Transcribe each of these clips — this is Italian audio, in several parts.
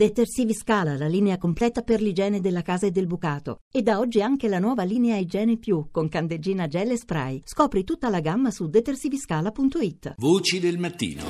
Detersivi Scala, la linea completa per l'igiene della casa e del bucato. E da oggi anche la nuova linea Igiene Più con candeggina gel e spray. Scopri tutta la gamma su detersiviscala.it. Voci del mattino.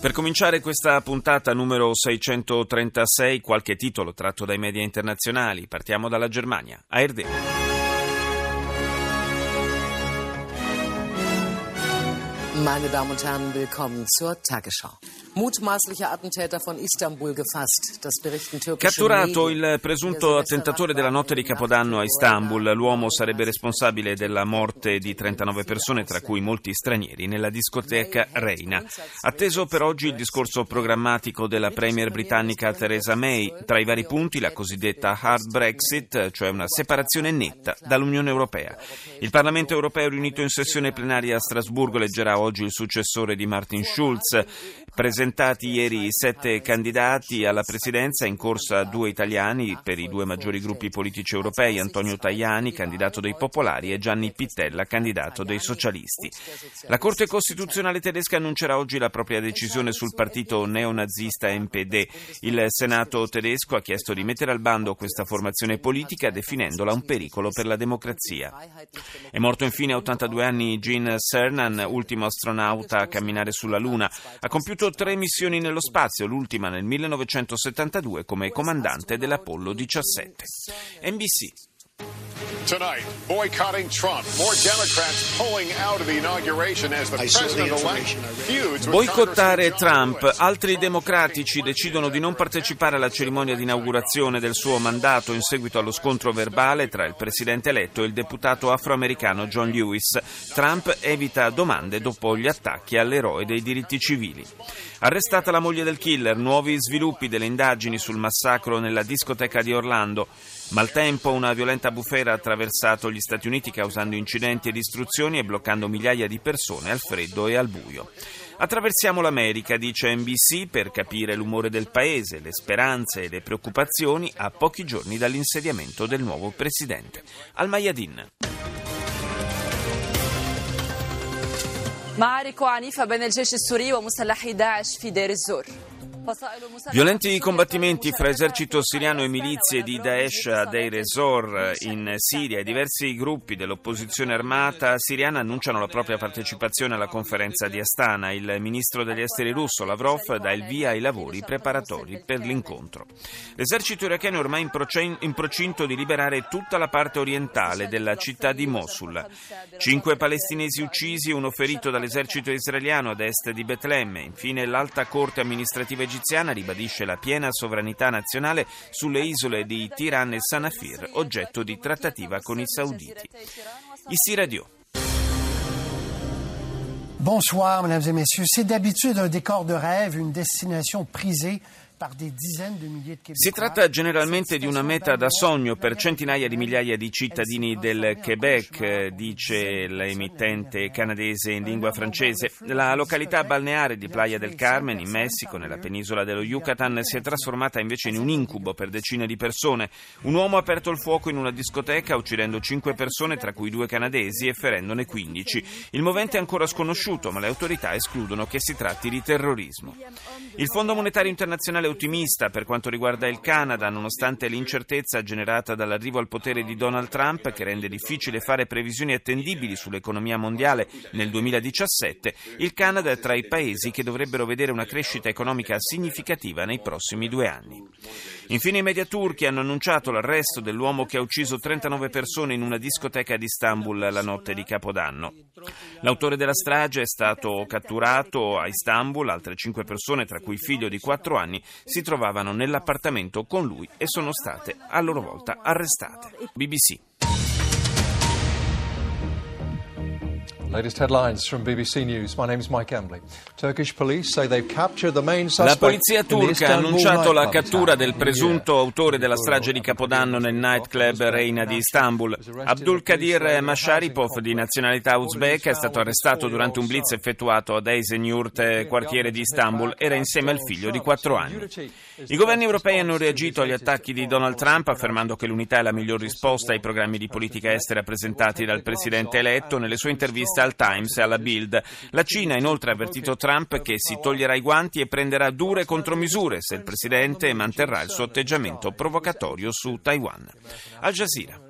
Per cominciare questa puntata numero 636, qualche titolo tratto dai media internazionali. Partiamo dalla Germania. ARD. Meine Damen und Herren, willkommen zur Tagesschau. Mutmaßlicher Attentäter von Istanbul gefasst. Das berichten türkische Catturato il presunto attentatore della notte di Capodanno a Istanbul. L'uomo sarebbe responsabile della morte di 39 persone, tra cui molti stranieri, nella discoteca Reina. Atteso per oggi il discorso programmatico della premier britannica Theresa May. Tra i vari punti la cosiddetta hard Brexit, cioè una separazione netta dall'Unione Europea. Il Parlamento europeo riunito in sessione plenaria a Strasburgo leggerà oggi il successore di Martin Schulz. Presentati ieri sette candidati alla presidenza, in corsa due italiani per i due maggiori gruppi politici europei, Antonio Tajani, candidato dei Popolari, e Gianni Pittella, candidato dei Socialisti. La Corte Costituzionale tedesca annuncerà oggi la propria decisione sul partito neonazista NPD. Il Senato tedesco ha chiesto di mettere al bando questa formazione politica definendola un pericolo per la democrazia. È morto infine a 82 anni Gene Cernan, ultimo astronauta a camminare sulla Luna. Ha compiuto tre missioni nello spazio, l'ultima nel 1972 come comandante dell'Apollo 17. NBC. Tonight, boycotting Trump. More Democrats pulling out of the inauguration as the president-elect Boicottare Trump. Altri democratici decidono di non partecipare alla cerimonia di inaugurazione del suo mandato in seguito allo scontro verbale tra il presidente eletto e il deputato afroamericano John Lewis. Trump evita domande dopo gli attacchi all'eroe dei diritti civili. Arrestata la moglie del killer, nuovi sviluppi delle indagini sul massacro nella discoteca di Orlando. Maltempo, una violenta bufera ha attraversato gli Stati Uniti causando incidenti e distruzioni e bloccando migliaia di persone al freddo e al buio. Attraversiamo l'America, dice NBC, per capire l'umore del paese, le speranze e le preoccupazioni a pochi giorni dall'insediamento del nuovo presidente. Al Mayadin. معارك عنيفة بين الجيش السوري ومسلحي داعش في دير الزور Violenti combattimenti fra esercito siriano e milizie di Daesh a Deir ez-Zor in Siria e diversi gruppi dell'opposizione armata siriana annunciano la propria partecipazione alla conferenza di Astana. Il ministro degli esteri russo Lavrov dà il via ai lavori preparatori per l'incontro. L'esercito iracheno è ormai in, procinto di liberare tutta la parte orientale della città di Mosul. Cinque palestinesi uccisi uno ferito dall'esercito israeliano ad est di Betlemme. Infine l'alta corte amministrativa egiziana ribadisce la piena sovranità nazionale sulle isole di Tiran e Sanafir, oggetto di trattativa con i sauditi. Issi Radio. Bonsoir, mesdames et messieurs. C'est d'habitude un décor de rêve, une destination prisée Si tratta generalmente di una meta da sogno per centinaia di migliaia di cittadini del Quebec, eh, dice l'emittente canadese in lingua francese. La località balneare di Playa del Carmen, in Messico, nella penisola dello Yucatan, si è trasformata invece in un incubo per decine di persone. Un uomo ha aperto il fuoco in una discoteca, uccidendo cinque persone, tra cui due canadesi, e ferendone 15. Il movente è ancora sconosciuto, ma le autorità escludono che si tratti di terrorismo. Il Fondo Monetario Internazionale ottimista per quanto riguarda il Canada, nonostante l'incertezza generata dall'arrivo al potere di Donald Trump, che rende difficile fare previsioni attendibili sull'economia mondiale nel 2017, il Canada è tra i paesi che dovrebbero vedere una crescita economica significativa nei prossimi due anni. Infine i media turchi hanno annunciato l'arresto dell'uomo che ha ucciso 39 persone in una discoteca di Istanbul la notte di Capodanno. L'autore della strage è stato catturato a Istanbul, altre cinque persone, tra cui il figlio di 4 anni, si trovavano nell'appartamento con lui e sono state a loro volta arrestate. BBC. La polizia turca ha annunciato la cattura del presunto autore della strage di Capodanno nel nightclub Reina di Istanbul. Abdul Kadir Masharipov, di nazionalità uzbeka, è stato arrestato durante un blitz effettuato ad Eisenyurt, quartiere di Istanbul. Era insieme al figlio di quattro anni. I governi europei hanno reagito agli attacchi di Donald Trump affermando che l'unità è la miglior risposta ai programmi di politica estera presentati dal presidente eletto. Nelle sue interviste Capital Times e alla Bild. La Cina ha inoltre avvertito Trump che si toglierà i guanti e prenderà dure contromisure se il presidente manterrà il suo atteggiamento provocatorio su Taiwan. Al Jazeera.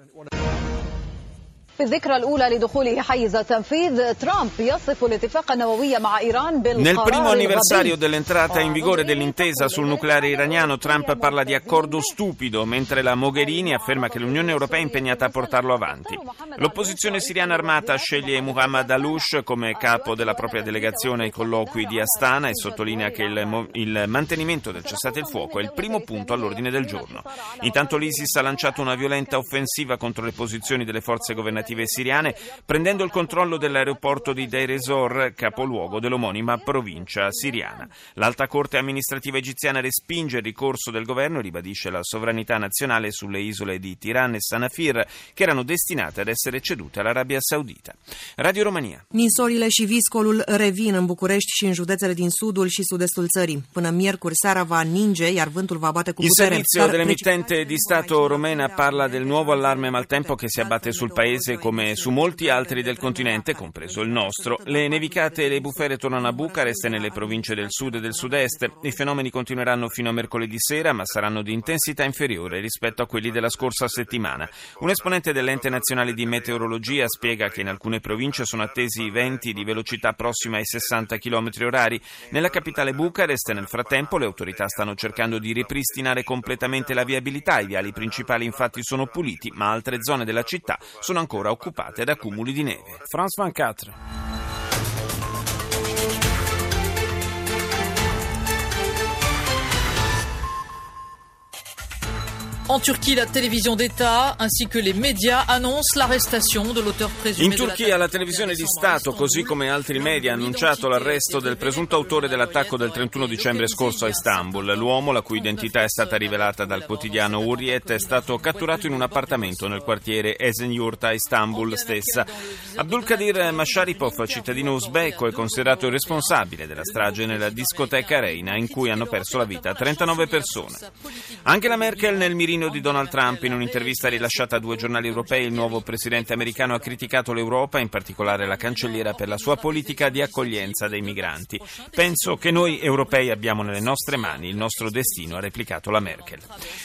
في الذكرى الأولى لدخوله حيز التنفيذ ترامب يصف الاتفاق النووي مع إيران بالقرار Nel primo anniversario dell'entrata in vigore dell'intesa sul nucleare iraniano, Trump parla di accordo stupido, mentre la Mogherini afferma che l'Unione Europea è impegnata a portarlo avanti. L'opposizione siriana armata sceglie Muhammad Aloush come capo della propria delegazione ai colloqui di Astana e sottolinea che il, il mantenimento del cessate il fuoco è il primo punto all'ordine del giorno. Intanto l'ISIS ha lanciato una violenta offensiva contro le posizioni delle forze governative governative siriane, prendendo il controllo dell'aeroporto di Deir ez-Zor, capoluogo dell'omonima provincia siriana. L'alta corte amministrativa egiziana respinge il ricorso del governo e ribadisce la sovranità nazionale sulle isole di Tiran e Sanafir, che erano destinate ad essere cedute all'Arabia Saudita. Radio Romania. Ninsorile și viscolul revin în București și în județele din sudul și sud-estul țării. Până miercuri seara va ninge, iar vântul va bate cu putere. Il servizio dell'emittente di Stato romena parla del nuovo allarme maltempo che si abbatte sul paese come su molti altri del continente, compreso il nostro. Le nevicate e le bufere tornano a Bucarest e nelle province del sud e del sud-est. I fenomeni continueranno fino a mercoledì sera, ma saranno di intensità inferiore rispetto a quelli della scorsa settimana. Un esponente dell'ente nazionale di meteorologia spiega che in alcune province sono attesi venti di velocità prossima ai 60 km orari. Nella capitale Bucarest, nel frattempo, le autorità stanno cercando di ripristinare completamente la viabilità. I viali principali infatti sono puliti, ma altre zone della città sono ancora occupate da cumuli di neve. France 24. En Turchia la télévision d'État ainsi que les médias annoncent l'arrestation de l'auteur présumé In Turchia la televisione di Stato, così come altri media, ha annunciato l'arresto del presunto autore dell'attacco del 31 dicembre scorso a Istanbul. L'uomo, la cui identità è stata rivelata dal quotidiano Hurriyet, è stato catturato in un appartamento nel quartiere Esenyurt a Istanbul stessa. Abdulkadir Masharipov, cittadino uzbeko, è considerato il responsabile della strage nella discoteca Reina in cui hanno perso la vita 39 persone. Anche la Merkel nel mirino di Donald Trump. In un'intervista rilasciata a due giornali europei, il nuovo presidente americano ha criticato l'Europa, in particolare la cancelliera, per la sua politica di accoglienza dei migranti. Penso che noi europei abbiamo nelle nostre mani il nostro destino, ha replicato la Merkel.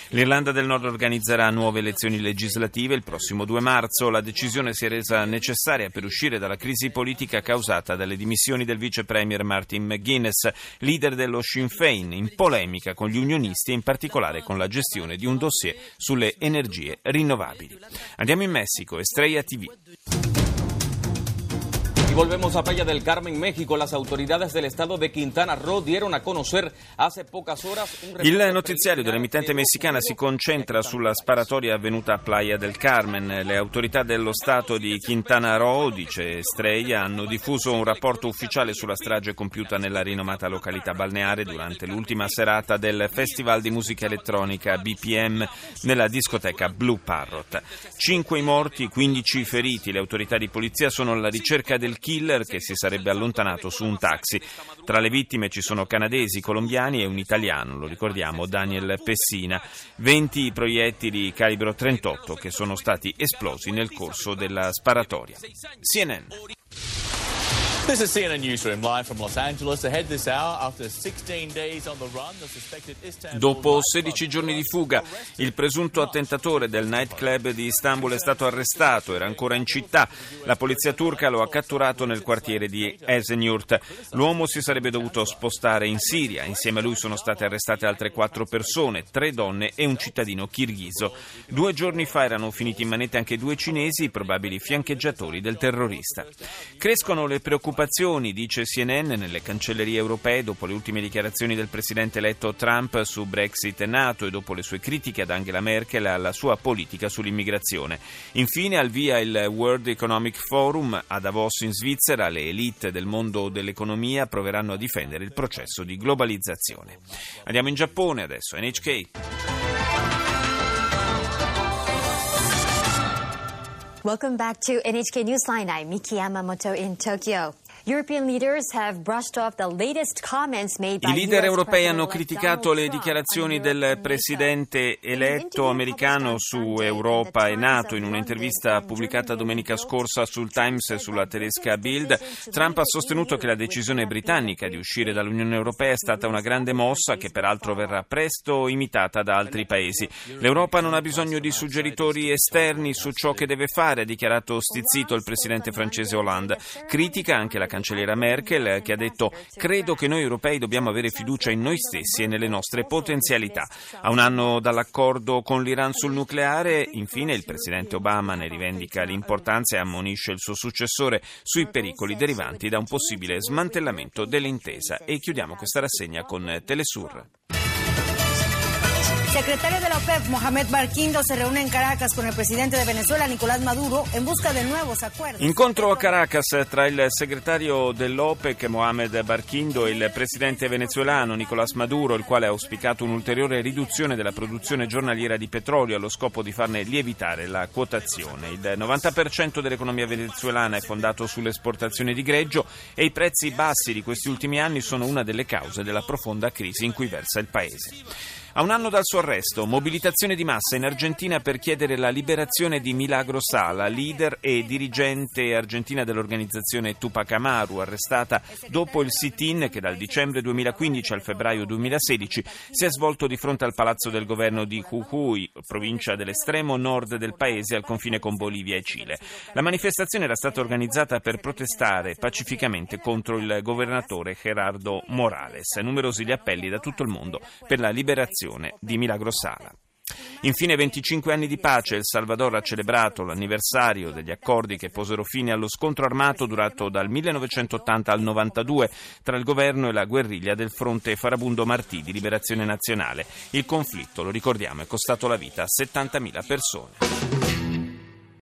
L'Irlanda del Nord organizzerà nuove elezioni legislative il prossimo 2 marzo. La decisione si è resa necessaria per uscire dalla crisi politica causata dalle dimissioni del vice premier Martin McGuinness, leader dello Sinn Féin, in polemica con gli unionisti e in particolare con la gestione di un dossier sulle energie rinnovabili. Andiamo in Messico, Estrella TV. Volvemos a Playa del Carmen, México. Las autoridades del estado de Quintana Roo dieron a conocer hace pocas horas un Il notiziario dell'emittente messicana si concentra sulla sparatoria avvenuta a Playa del Carmen. Le autorità dello stato di Quintana Roo, dice Estrella, hanno diffuso un rapporto ufficiale sulla strage compiuta nella rinomata località balneare durante l'ultima serata del Festival di musica elettronica BPM nella discoteca Blue Parrot. Cinque i morti, 15 i feriti. Le autorità di polizia sono alla ricerca del killer che si sarebbe allontanato su un taxi. Tra le vittime ci sono canadesi, colombiani e un italiano, lo ricordiamo, Daniel Pessina. 20 proiettili calibro 38 che sono stati esplosi nel corso della sparatoria. CNN. This is CNN Newsroom live from Los Angeles. Ahead this hour, after 16 days on the run, the suspected Istanbul... Dopo 16 giorni di fuga, il presunto attentatore del nightclub di Istanbul è stato arrestato, era ancora in città. La polizia turca lo ha catturato nel quartiere di Esenyurt. L'uomo si sarebbe dovuto spostare in Siria. Insieme a lui sono state arrestate altre quattro persone, tre donne e un cittadino kirghizo. Due giorni fa erano finiti in manette anche due cinesi, probabili fiancheggiatori del terrorista. Crescono le preoccupazioni preoccupazioni, dice CNN, nelle cancellerie europee dopo le ultime dichiarazioni del presidente eletto Trump su Brexit e NATO e dopo le sue critiche ad Angela Merkel e alla sua politica sull'immigrazione. Infine, al via il World Economic Forum a Davos in Svizzera, le elite del mondo dell'economia proveranno a difendere il processo di globalizzazione. Andiamo in Giappone adesso, NHK. Welcome back to NHK Newsline. I'm Miki Yamamoto in Tokyo. I leader europei hanno criticato le dichiarazioni del presidente eletto americano su Europa e NATO. In un'intervista pubblicata domenica scorsa sul Times e sulla tedesca Bild, Trump ha sostenuto che la decisione britannica di uscire dall'Unione Europea è stata una grande mossa che peraltro verrà presto imitata da altri paesi. L'Europa non ha bisogno di suggeritori esterni su ciò che deve fare, ha dichiarato stizzito il presidente francese Hollande. Critica anche la cancelliera Merkel che ha detto credo che noi europei dobbiamo avere fiducia in noi stessi e nelle nostre potenzialità. A un anno dall'accordo con l'Iran sul nucleare, infine il presidente Obama ne rivendica l'importanza e ammonisce il suo successore sui pericoli derivanti da un possibile smantellamento dell'intesa. E chiudiamo questa rassegna con Telesur. Secretario de la OPEP, Mohamed Barquindo, se reúne en Caracas con el presidente de Venezuela, Nicolás Maduro, en busca de nuevos acuerdos. Incontro a Caracas tra il segretario dell'OPEC, Mohamed Barquindo, e il presidente venezuelano, Nicolás Maduro, il quale ha auspicato un'ulteriore riduzione della produzione giornaliera di petrolio allo scopo di farne lievitare la quotazione. Il 90% dell'economia venezuelana è fondato sull'esportazione di greggio e i prezzi bassi di questi ultimi anni sono una delle cause della profonda crisi in cui versa il paese. A un anno dal suo arresto, mobilitazione di massa in Argentina per chiedere la liberazione di Milagro Sala, leader e dirigente argentina dell'organizzazione Tupac Amaru, arrestata dopo il sit-in che dal dicembre 2015 al febbraio 2016 si è svolto di fronte al palazzo del governo di Jujuy, provincia dell'estremo nord del paese al confine con Bolivia e Cile. La manifestazione era stata organizzata per protestare pacificamente contro il governatore Gerardo Morales. Numerosi gli appelli da tutto il mondo per la liberazione di Milagro Sala. Infine 25 anni di pace, El Salvador ha celebrato l'anniversario degli accordi che posero fine allo scontro armato durato dal 1980 al 92 tra il governo e la guerriglia del fronte Farabundo Martì di Liberazione Nazionale. Il conflitto, lo ricordiamo, è costato la vita a 70.000 persone.